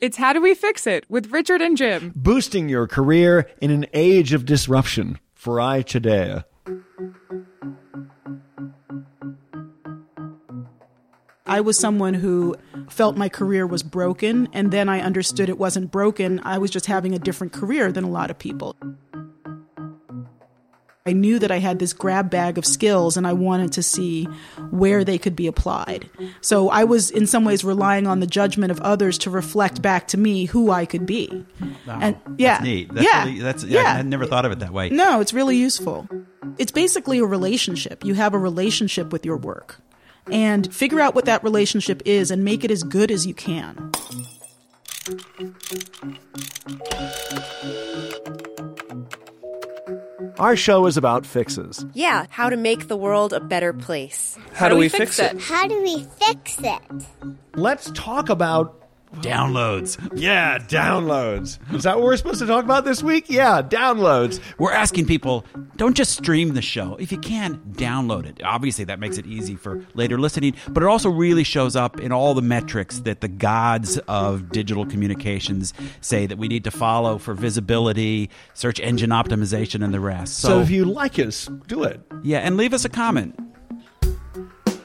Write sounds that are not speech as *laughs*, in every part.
It's How Do We Fix It with Richard and Jim. Boosting your career in an age of disruption. Farai Chideya. I was someone who felt my career was broken, and then I understood it wasn't broken. I was just having a different career than a lot of people. I knew that I had this grab bag of skills and I wanted to see where they could be applied. So I was in some ways relying on the judgment of others to reflect back to me who I could be. Wow, and yeah, that's neat. That's yeah, really, that's yeah, yeah. I never thought of it that way. No, it's really useful. It's basically a relationship. You have a relationship with your work. And figure out what that relationship is and make it as good as you can. Our show is about fixes. Yeah, how to make the world a better place. How, do we fix it? How do we fix it? Let's talk about Downloads. yeah, downloads. Is that what we're supposed to talk about this week? Yeah, downloads. We're asking people don't just stream the show. If you can, download it. Obviously, that makes it easy for later listening, but it also really shows up in all the metrics that the gods of digital communications say that we need to follow for visibility, search engine optimization, and the rest. So, So, if you like us, do it. yeah, and leave us a comment.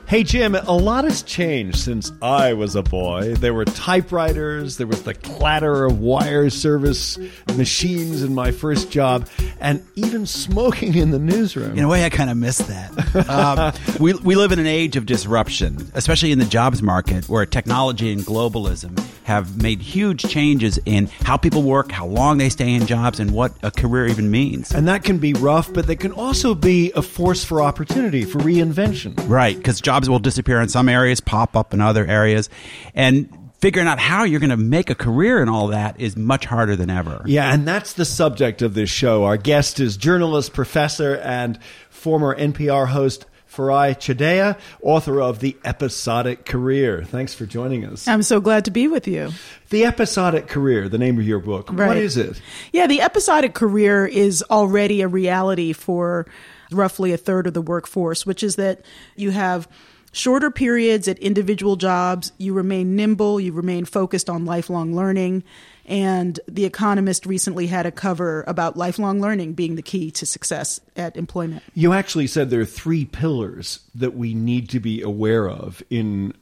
Hey Jim, a lot has changed since I was a boy. There were typewriters, there was the clatter of wire service machines in my first job, and even smoking in the newsroom. In a way, I kind of miss that. um, *laughs* we, we live in an age of disruption, especially in the jobs market, where technology and globalism have made huge changes in how people work, how long they stay in jobs, and what a career even means. and that can be rough, but they can also be a force for opportunity, for reinvention. Right, because jobs will disappear in some areas, pop up in other areas, and figuring out how you're going to make a career in all that is much harder than ever. Yeah, and that's the subject of this show. Our guest is journalist, professor, and former NPR host Farai Chideya, author of The Episodic Career. Thanks for joining us. I'm so glad to be with you. The Episodic Career, the name of your book. What Right. is it? Yeah, the episodic career is already a reality for roughly a third of the workforce, which is that you have shorter periods at individual jobs, you remain nimble, you remain focused on lifelong learning. And The Economist recently had a cover about lifelong learning being the key to success at employment. You actually said there are three pillars that we need to be aware of in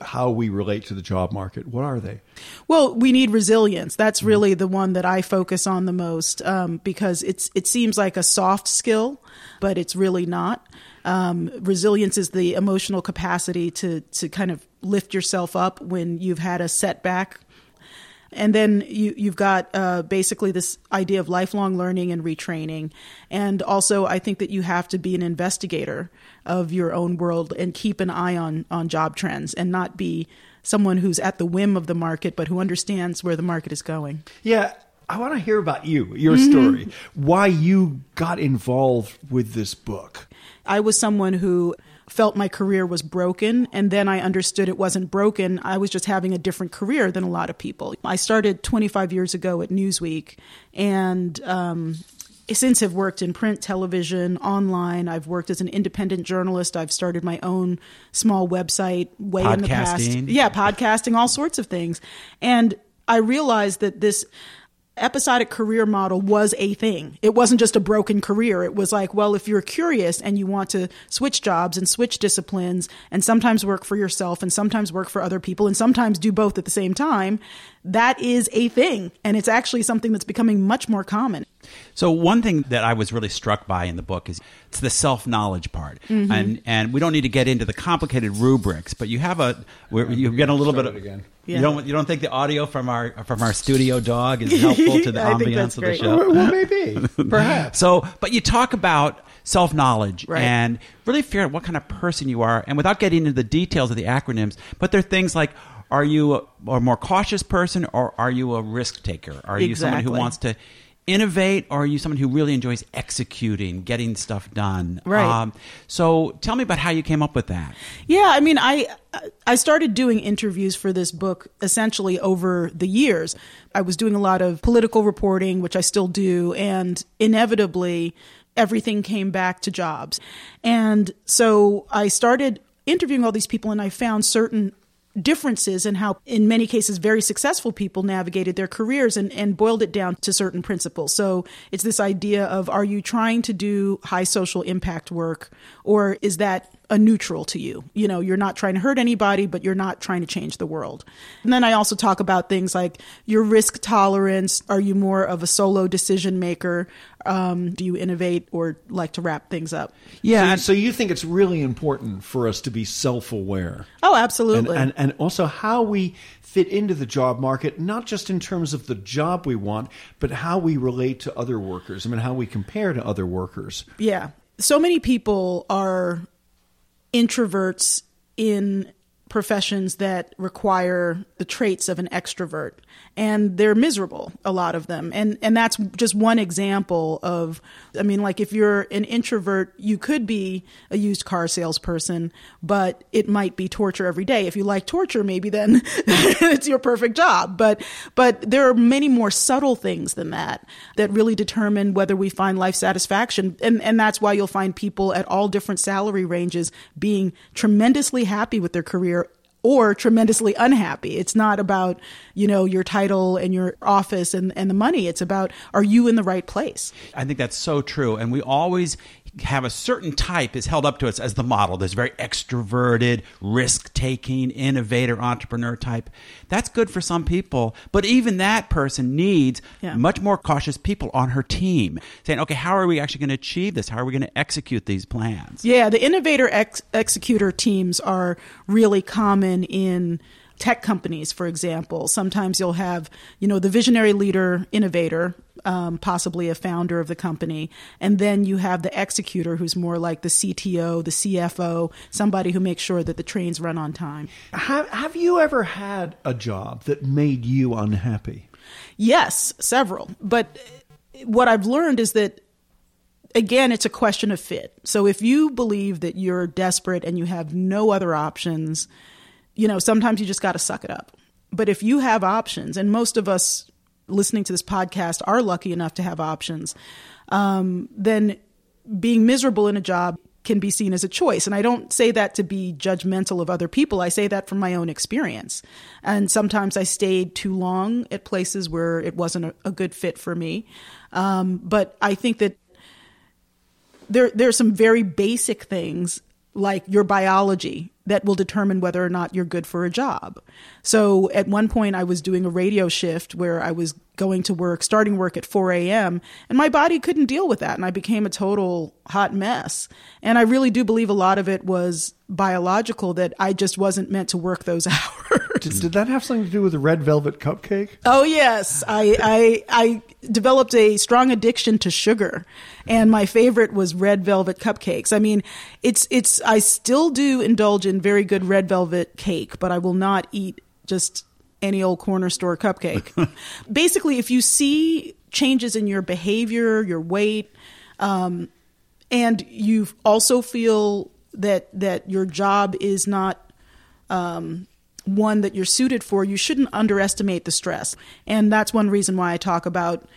how we relate to the job market. What are they? Well, we need resilience. That's really the one that I focus on the most um, because it's it seems like a soft skill, but it's really not. Um, resilience is the emotional capacity to to kind of lift yourself up when you've had a setback. And then you, you've got uh, basically this idea of lifelong learning and retraining. And also, I think that you have to be an investigator of your own world and keep an eye on, on job trends and not be someone who's at the whim of the market, but who understands where the market is going. Yeah, I want to hear about you, your story, why you got involved with this book. I was someone who felt my career was broken and then I understood it wasn't broken. I was just having a different career than a lot of people. I started 25 years ago at Newsweek and um, since have worked in print, television, online. I've worked as an independent journalist. I've started my own small website way in the past. Yeah, podcasting, all sorts of things. And I realized that this episodic career model was a thing. It wasn't just a broken career. It was like, well, if you're curious and you want to switch jobs and switch disciplines and sometimes work for yourself and sometimes work for other people and sometimes do both at the same time, that is a thing. And it's actually something that's becoming much more common. So one thing that I was really struck by in the book is it's the self knowledge part, mm-hmm. and and we don't need to get into the complicated rubrics, but you have a you get a little bit of again. Yeah. You don't you don't think the audio from our from our studio dog is helpful *laughs* to the ambiance of the show? Well, maybe, *laughs* perhaps. so, but you talk about self knowledge right. and really figure out what kind of person you are, and without getting into the details of the acronyms, but there are things like are you a, a more cautious person or are you a risk taker? Are you exactly. someone who wants to innovate or are you someone who really enjoys executing getting stuff done? Right. Um, so tell me about how you came up with that. Yeah i mean i i started doing interviews for this book essentially over the years. I was doing a lot of political reporting which i still do and inevitably everything came back to jobs. And so i started interviewing all these people and i found certain differences in how, in many cases, very successful people navigated their careers and, and boiled it down to certain principles. So it's this idea of are you trying to do high social impact work or is that a neutral to you. You know, you're not trying to hurt anybody, but you're not trying to change the world. And then I also talk about things like your risk tolerance. Are you more of a solo decision maker? Um, do you innovate or like to wrap things up? Yeah. So, so you think it's really important for us to be self aware? Oh, absolutely. And, and, and also how we fit into the job market, not just in terms of the job we want, but how we relate to other workers. I mean, how we compare to other workers. Yeah. So many people are introverts in professions that require the traits of an extrovert and they're miserable a lot of them. And and that's just one example of i mean like if you're an introvert you could be a used car salesperson but it might be torture every day. If you like torture maybe then *laughs* it's your perfect job. But but there are many more subtle things than that that really determine whether we find life satisfaction. And and that's why you'll find people at all different salary ranges being tremendously happy with their career or tremendously unhappy. It's not about, you know, your title and your office and, and the money. It's about, are you in the right place? I think that's so true. And we always have a certain type is held up to us as the model. This very extroverted, risk taking, innovator, entrepreneur type. That's good for some people, but even that person needs Yeah. much more cautious people on her team saying, okay, how are we actually going to achieve this? How are we going to execute these plans? Yeah, the innovator ex- executor teams are really common in tech companies, for example. Sometimes you'll have, you know, the visionary leader, innovator, um, possibly a founder of the company, and then you have the executor, who's more like the CTO, the CFO, somebody who makes sure that the trains run on time. Have, have you ever had a job that made you unhappy? Yes, several. But what I've learned is that again, it's a question of fit. So if you believe that you're desperate and you have no other options, you know, sometimes you just got to suck it up. But if you have options, and most of us listening to this podcast are lucky enough to have options, um, then being miserable in a job can be seen as a choice. And I don't say that to be judgmental of other people. I say that from my own experience. And sometimes I stayed too long at places where it wasn't a, a good fit for me. Um, but I think that there there are some very basic things like your biology that will determine whether or not you're good for a job. So at one point I was doing a radio shift where I was going to work, starting work at 4 a.m. and my body couldn't deal with that. And I became a total hot mess. And I really do believe a lot of it was biological that I just wasn't meant to work those *laughs* hours. Did, did that have something to do with the red velvet cupcake? Oh yes, I, I I developed a strong addiction to sugar, and my favorite was red velvet cupcakes. I mean, it's it's I still do indulge in very good red velvet cake, but I will not eat just any old corner store cupcake. *laughs* Basically, if you see changes in your behavior, your weight, um, and you also feel that that your job is not um, one that you're suited for, you shouldn't underestimate the stress. And that's one reason why I talk about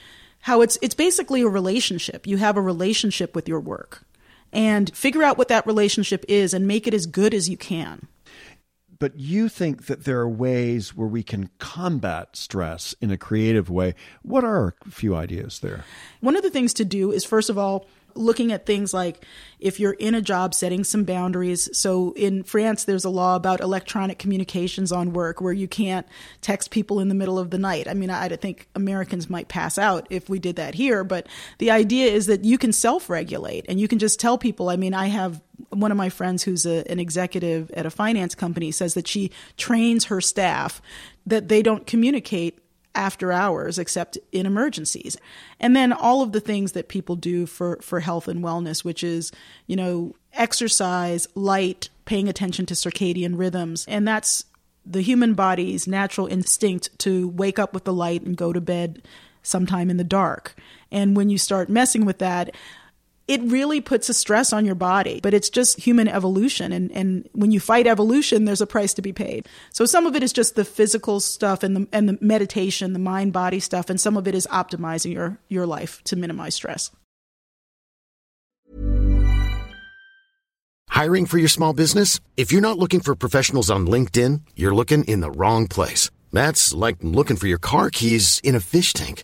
how it's it's basically a relationship. You have a relationship with your work. And figure out what that relationship is and make it as good as you can. but you think that there are ways where we can combat stress in a creative way. What are a few ideas there? One of the things to do is, first of all, looking at things like if you're in a job, setting some boundaries. So in France, there's a law about electronic communications on work where you can't text people in the middle of the night. I mean, I, think Americans might pass out if we did that here, but the idea is that you can self regulate and you can just tell people. I mean, I have one of my friends who's a, an executive at a finance company says that she trains her staff that they don't communicate after hours except in emergencies. And then all of the things that people do for, for health and wellness, which is, you know, exercise, light, paying attention to circadian rhythms. And that's the human body's natural instinct to wake up with the light and go to bed sometime in the dark. And when you start messing with that, it really puts a stress on your body, but it's just human evolution. And, and when you fight evolution, there's a price to be paid. So some of it is just the physical stuff and the, and the meditation, the mind body stuff. And some of it is optimizing your, your life to minimize stress. Hiring for your small business? If you're not looking for professionals on LinkedIn, you're looking in the wrong place. That's like looking for your car keys in a fish tank.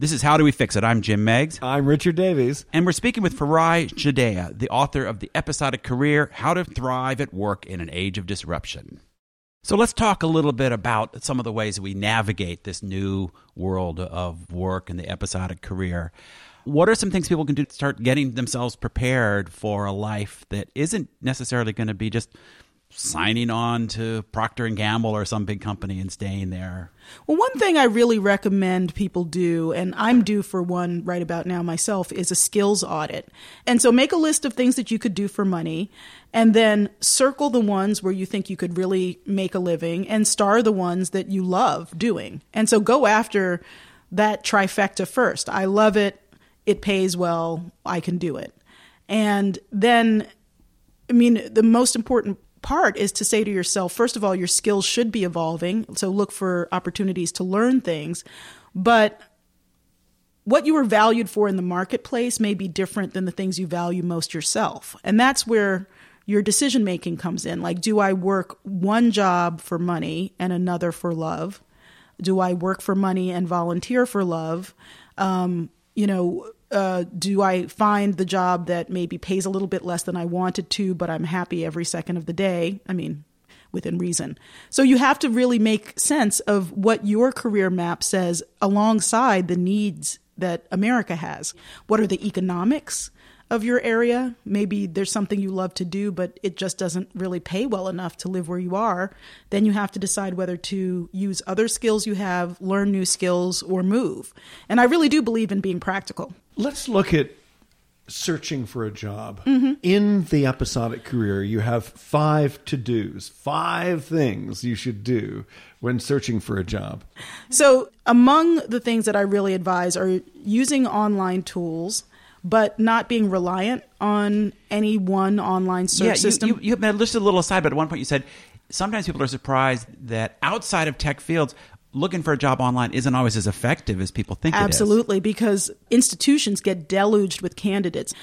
This is How Do We Fix It? I'm Jim Meigs. I'm Richard Davies. And we're speaking with Farai Chideya, the author of The Episodic Career How to Thrive at Work in an Age of Disruption. So let's talk a little bit about some of the ways that we navigate this new world of work and the episodic career. What are some things people can do to start getting themselves prepared for a life that isn't necessarily going to be just signing on to Procter and Gamble or some big company and staying there? Well, one thing I really recommend people do, and I'm due for one right about now myself, is a skills audit. And so make a list of things that you could do for money and then circle the ones where you think you could really make a living and star the ones that you love doing. And so go after that trifecta first. I love it. It pays well. I can do it. And then, I mean, the most important part is to say to yourself first of all your skills should be evolving so look for opportunities to learn things. But what you are valued for in the marketplace may be different than the things you value most yourself. And that's where your decision making comes in. Like do i work one job for money and another for love? Do i work for money and volunteer for love? Um, you know uh, do I find the job that maybe pays a little bit less than I wanted to, but I'm happy every second of the day? I mean, within reason. So you have to really make sense of what your career map says alongside the needs that America has. What are the economics? Of your area. Maybe there's something you love to do, but it just doesn't really pay well enough to live where you are. Then you have to decide whether to use other skills you have, learn new skills, or move. And I really do believe in being practical. Let's look at searching for a job. Mm-hmm. In the episodic career, you have five to dos, five things you should do when searching for a job. So, among the things that I really advise are using online tools but not being reliant on any one online search yeah, you, system. You, you, you listed a little aside, but at one point you said sometimes people are surprised that outside of tech fields, looking for a job online isn't always as effective as people think Absolutely, because institutions get deluged with candidates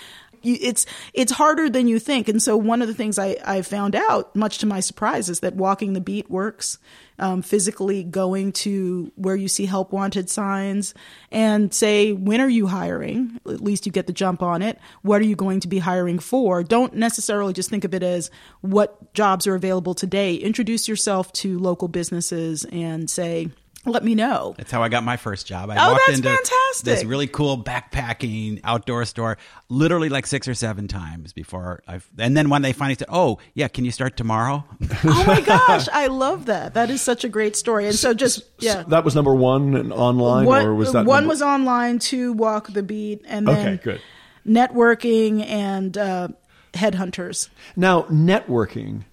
it's it's harder than you think. And so one of the things I, I found out, much to my surprise, is that walking the beat works. Um, physically going to where you see help wanted signs and say, when are you hiring? At least you get the jump on it. What are you going to be hiring for? Don't necessarily just think of it as what jobs are available today. Introduce yourself to local businesses and say, let me know. That's how I got my first job. I Oh, walked that's into fantastic. this really cool backpacking outdoor store, literally like six or seven times before I've. And then when they finally said, "Oh, yeah, can you start tomorrow?" Oh my *laughs* gosh, I love that. That is such a great story. And so just yeah. That was number one and online, One, or was that one number- was online, two walk the beat, and then Okay, good. networking and uh, headhunters. Now, networking.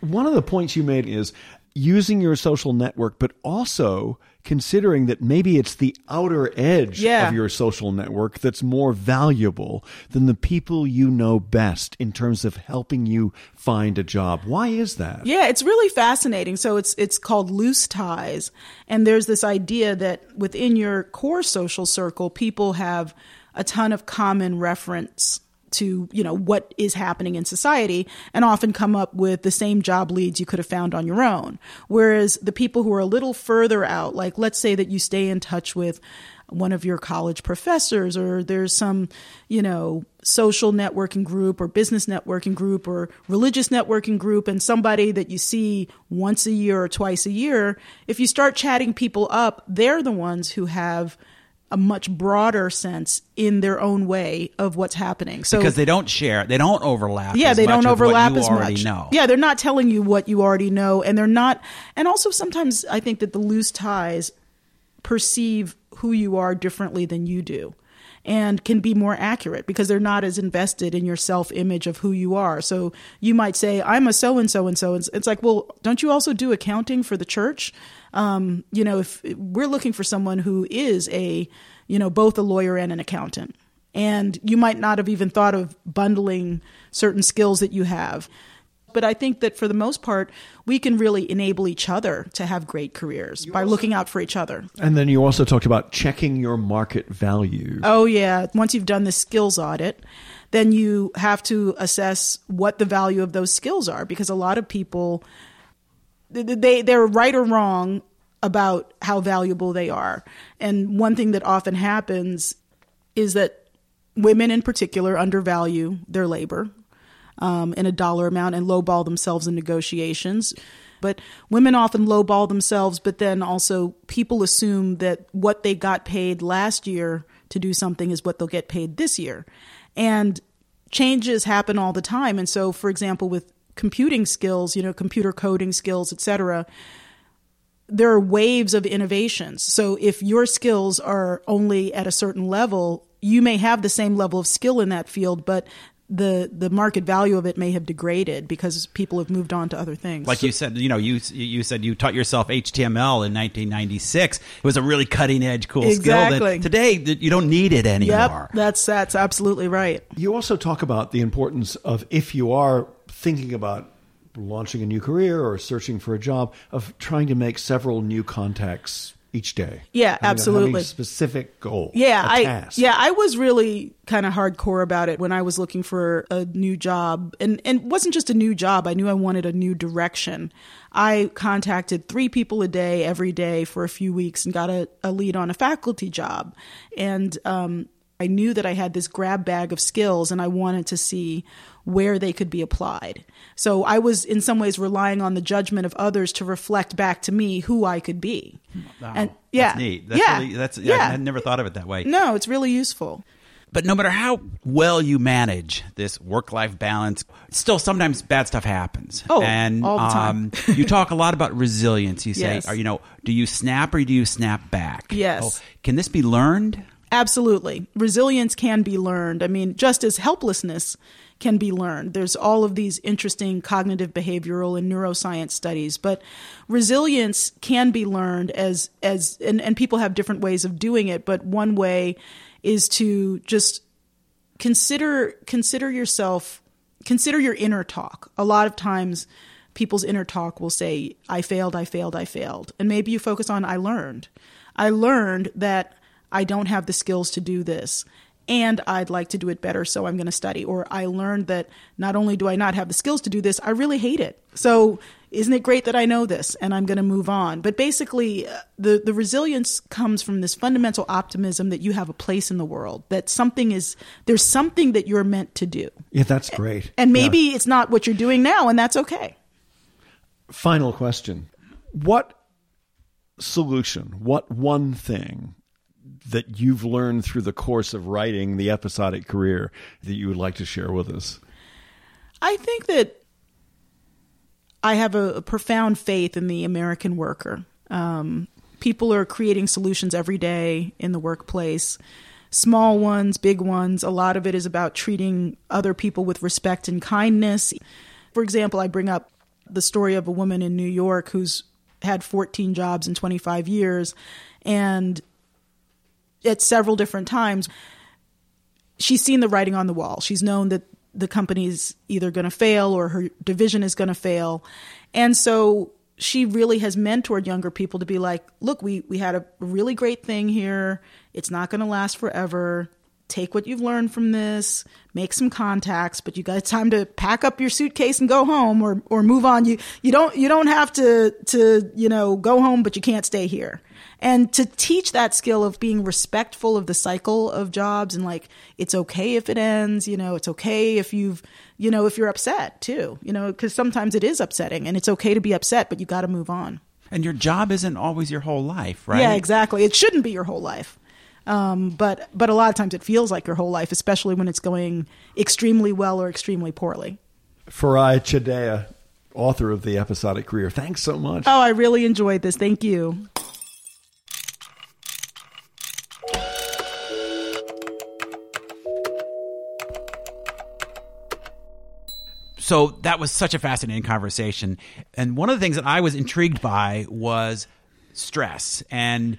One of the points you made is using your social network, but also considering that maybe it's the outer edge Yeah. of your social network that's more valuable than the people you know best in terms of helping you find a job. Why is that? Yeah, it's really fascinating. So it's it's called loose ties, and there's this idea that within your core social circle, people have a ton of common reference to you know what is happening in society and often come up with the same job leads you could have found on your own. Whereas the people who are a little further out like let's say that you stay in touch with one of your college professors or there's some you know social networking group or business networking group or religious networking group and somebody that you see once a year or twice a year if you start chatting people up they're the ones who have a much broader sense in their own way of what's happening so because they don't share, they don't overlap. yeah, as they much don't overlap as much. Know. Yeah, they're not telling you what you already know, and they're not. And also, sometimes I think that the loose ties perceive who you are differently than you do, and can be more accurate because they're not as invested in your self image of who you are. So you might say, "I'm a so and so and so." It's like, well, don't you also do accounting for the church? Um, you know, if we're looking for someone who is a, you know, both a lawyer and an accountant and you might not have even thought of bundling certain skills that you have. But I think that for the most part, we can really enable each other to have great careers by looking out for each other. And then you also talked about checking your market value. Oh, yeah. Once you've done the skills audit, then you have to assess what the value of those skills are because a lot of people they they're right or wrong about how valuable they are. And one thing that often happens is that women in particular undervalue their labor um, in a dollar amount and lowball themselves in negotiations. But women often lowball themselves, but then also people assume that what they got paid last year to do something is what they'll get paid this year. And changes happen all the time. And so, for example, with computing skills, you know, computer coding skills, et cetera, there are waves of innovations. So if your skills are only at a certain level, you may have the same level of skill in that field, but the the market value of it may have degraded because people have moved on to other things. Like you said, you know, you you said you taught yourself HTML in 1996. It was a really cutting edge, cool skill. Exactly. That today that you don't need it anymore. Yep, that's that's absolutely right. You also talk about the importance of if you are thinking about launching a new career or searching for a job, of trying to make several new contacts each day. Yeah, Having a- absolutely. Having specific goal. Yeah, I task. yeah, I was really kind of hardcore about it when I was looking for a new job, and and it wasn't just a new job. I knew I wanted a new direction. I contacted three people a day every day for a few weeks and got a, a lead on a faculty job, and um, I knew that I had this grab bag of skills, and I wanted to see where they could be applied. So I was in some ways relying on the judgment of others to reflect back to me who I could be. Wow, and yeah, that's neat. That's yeah, really, that's yeah. I had never thought of it that way. No, it's really useful. But no matter how well you manage this work life balance, still sometimes bad stuff happens. Oh, and all the time. Um, you talk a lot about resilience. You say, *laughs* Yes. or, you know, do you snap or do you snap back? Yes. Oh, can this be learned? Absolutely. Resilience can be learned. I mean, just as helplessness can be learned. There's all of these interesting cognitive behavioral and neuroscience studies, but resilience can be learned as as and, and people have different ways of doing it, but one way is to just consider consider yourself consider your inner talk. A lot of times people's inner talk will say I failed, I failed, I failed. And maybe you focus on I learned. I learned that I don't have the skills to do this and I'd like to do it better so I'm going to study or I learned that not only do I not have the skills to do this, I really hate it. So isn't it great that I know this and I'm going to move on? But basically uh, the the resilience comes from this fundamental optimism that you have a place in the world, that something is there's something that you're meant to do. Yeah, that's great. And maybe Yeah. it's not what you're doing now and that's okay. Final question. What solution? What one thing that you've learned through the course of writing the episodic career that you would like to share with us? I think that I have a, a profound faith in the American worker. Um, people are creating solutions every day in the workplace small ones, big ones. A lot of it is about treating other people with respect and kindness. For example, I bring up the story of a woman in New York who's had 14 jobs in 25 years and at several different times she's seen the writing on the wall. She's known that the company's either going to fail or her division is going to fail. And so she really has mentored younger people to be like, look, we, we had a really great thing here. It's not going to last forever. Take what you've learned from this, make some contacts, but you got time to pack up your suitcase and go home or, or move on. You, you don't, you don't have to, to, you know, go home, but you can't stay here. And to teach that skill of being respectful of the cycle of jobs and like it's okay if it ends you know it's okay if you've you know if you're upset too you know because sometimes it is upsetting and it's okay to be upset but you got to move on. And your job isn't always your whole life right? Yeah exactly. It shouldn't be your whole life um, but but a lot of times it feels like your whole life especially when it's going extremely well or extremely poorly. Farai chideya author of the episodic career. Thanks so much. Oh i really enjoyed this. Thank you. So that was such a fascinating conversation. And one of the things that I was intrigued by was stress. And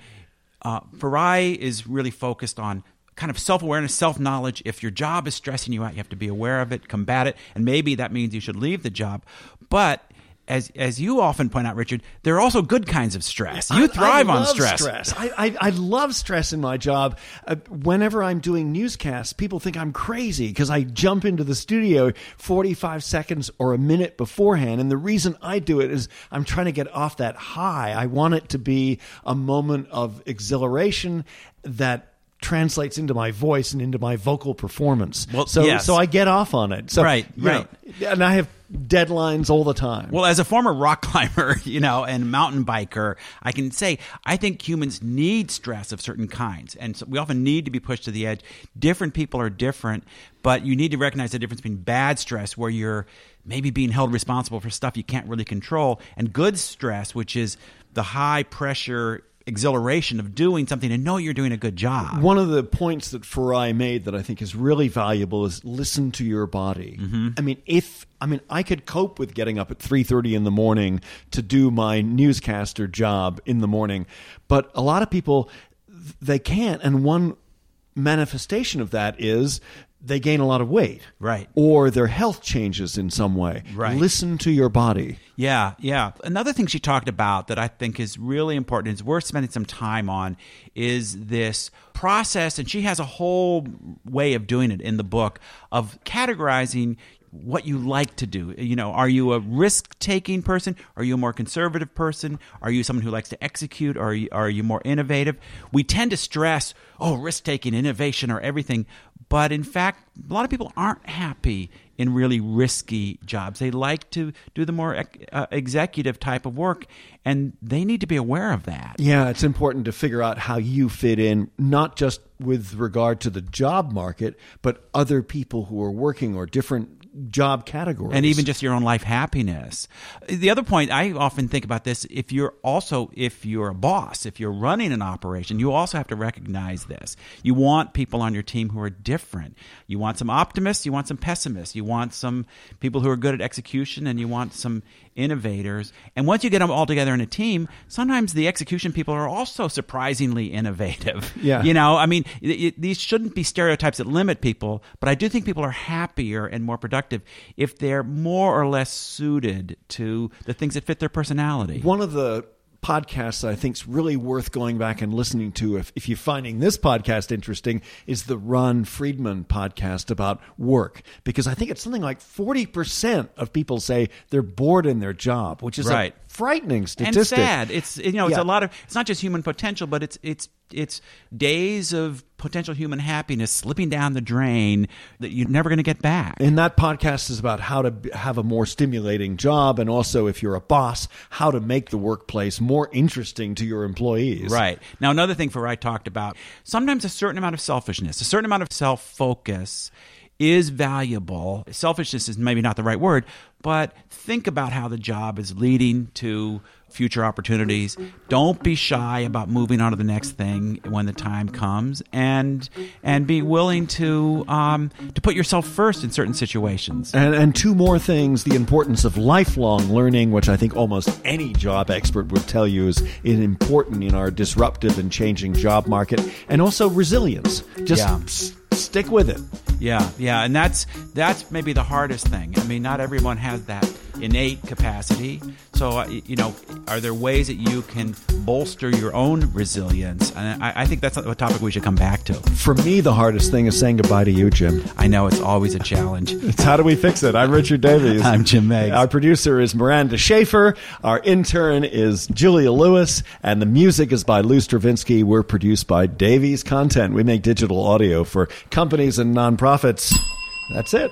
uh, Farai is really focused on kind of self awareness, self knowledge. If your job is stressing you out, you have to be aware of it, combat it, and maybe that means you should leave the job. But as as you often point out, Richard, there are also good kinds of stress. You thrive I on stress. stress. I, I, I love stress in my job. Uh, whenever I'm doing newscasts, people think I'm crazy because I jump into the studio 45 seconds or a minute beforehand. And the reason I do it is I'm trying to get off that high. I want it to be a moment of exhilaration that translates into my voice and into my vocal performance. Well, so yes. so I get off on it. So, Right, you know, right. and I have deadlines all the time. Well, as a former rock *laughs* climber, you know, and mountain biker, I can say I think humans need stress of certain kinds, and so we often need to be pushed to the edge. Different people are different, but you need to recognize the difference between bad stress, where you're maybe being held responsible for stuff you can't really control, and good stress, which is the high pressure exhilaration of doing something and know you're doing a good job. One of the points that Farai made that I think is really valuable is listen to your body. Mm-hmm. I mean, if I mean, I could cope with getting up at three thirty in the morning to do my newscaster job in the morning, but a lot of people they can't. And one manifestation of that is they gain a lot of weight, Right. Or their health changes in some way. Right. Listen to your body. Yeah, yeah. Another thing she talked about that I think is really important and is worth spending some time on is this process, and she has a whole way of doing it in the book of categorizing what you like to do. You know, are you a risk taking person? Are you a more conservative person? Are you someone who likes to execute? Or are you, are you more innovative? We tend to stress, oh, risk taking, innovation, or everything. But in fact, a lot of people aren't happy in really risky jobs. They like to do the more uh, executive type of work, and they need to be aware of that. Yeah, it's important to figure out how you fit in, not just with regard to the job market, but other people who are working or different job categories. and even just your own life happiness. The other point I often think about this if you're also if you're a boss, if you're running an operation, you also have to recognize this. You want people on your team who are different. You want some optimists, you want some pessimists, you want some people who are good at execution and you want some innovators. And once you get them all together in a team, sometimes the execution people are also surprisingly innovative. *laughs* Yeah. You know, I mean, it, it- these shouldn't be stereotypes that limit people, but I do think people are happier and more productive if they're more or less suited to the things that fit their personality. One of the podcasts that I think is really worth going back and listening to if, if you're finding this podcast interesting is the Ron Friedman podcast about work. Because I think it's something like 40% of people say they're bored in their job, which is Right. a frightening and sad. It's you know it's Yeah. a lot of it's not just human potential, but it's it's it's days of potential human happiness slipping down the drain that you're never going to get back. And that podcast is about how to have a more stimulating job, and also if you're a boss, how to make the workplace more interesting to your employees. Right. Now, another thing Farai talked about sometimes a certain amount of selfishness, a certain amount of self focus is valuable. Selfishness is maybe not the right word, but think about how the job is leading to future opportunities. Don't be shy about moving on to the next thing when the time comes, and and be willing to um, to put yourself first in certain situations. And, and two more things the importance of lifelong learning, which I think almost any job expert would tell you is important in our disruptive and changing job market, and also resilience. Just Yeah. s- stick with it. Yeah, yeah, and that's that's maybe the hardest thing. I mean, not everyone has that innate capacity. So, uh, you know, are there ways that you can bolster your own resilience? And I, I think that's a topic we should come back to. For me, the hardest thing is saying goodbye to you, Jim. I know it's always a challenge. It's how do we fix it? I'm Richard Davies. *laughs* I'm Jim Meigs. Our producer is Miranda Schaefer. Our intern is Julia Lewis. And the music is by Lou Stravinsky. We're produced by Davies Content. We make digital audio for companies and nonprofits. That's it.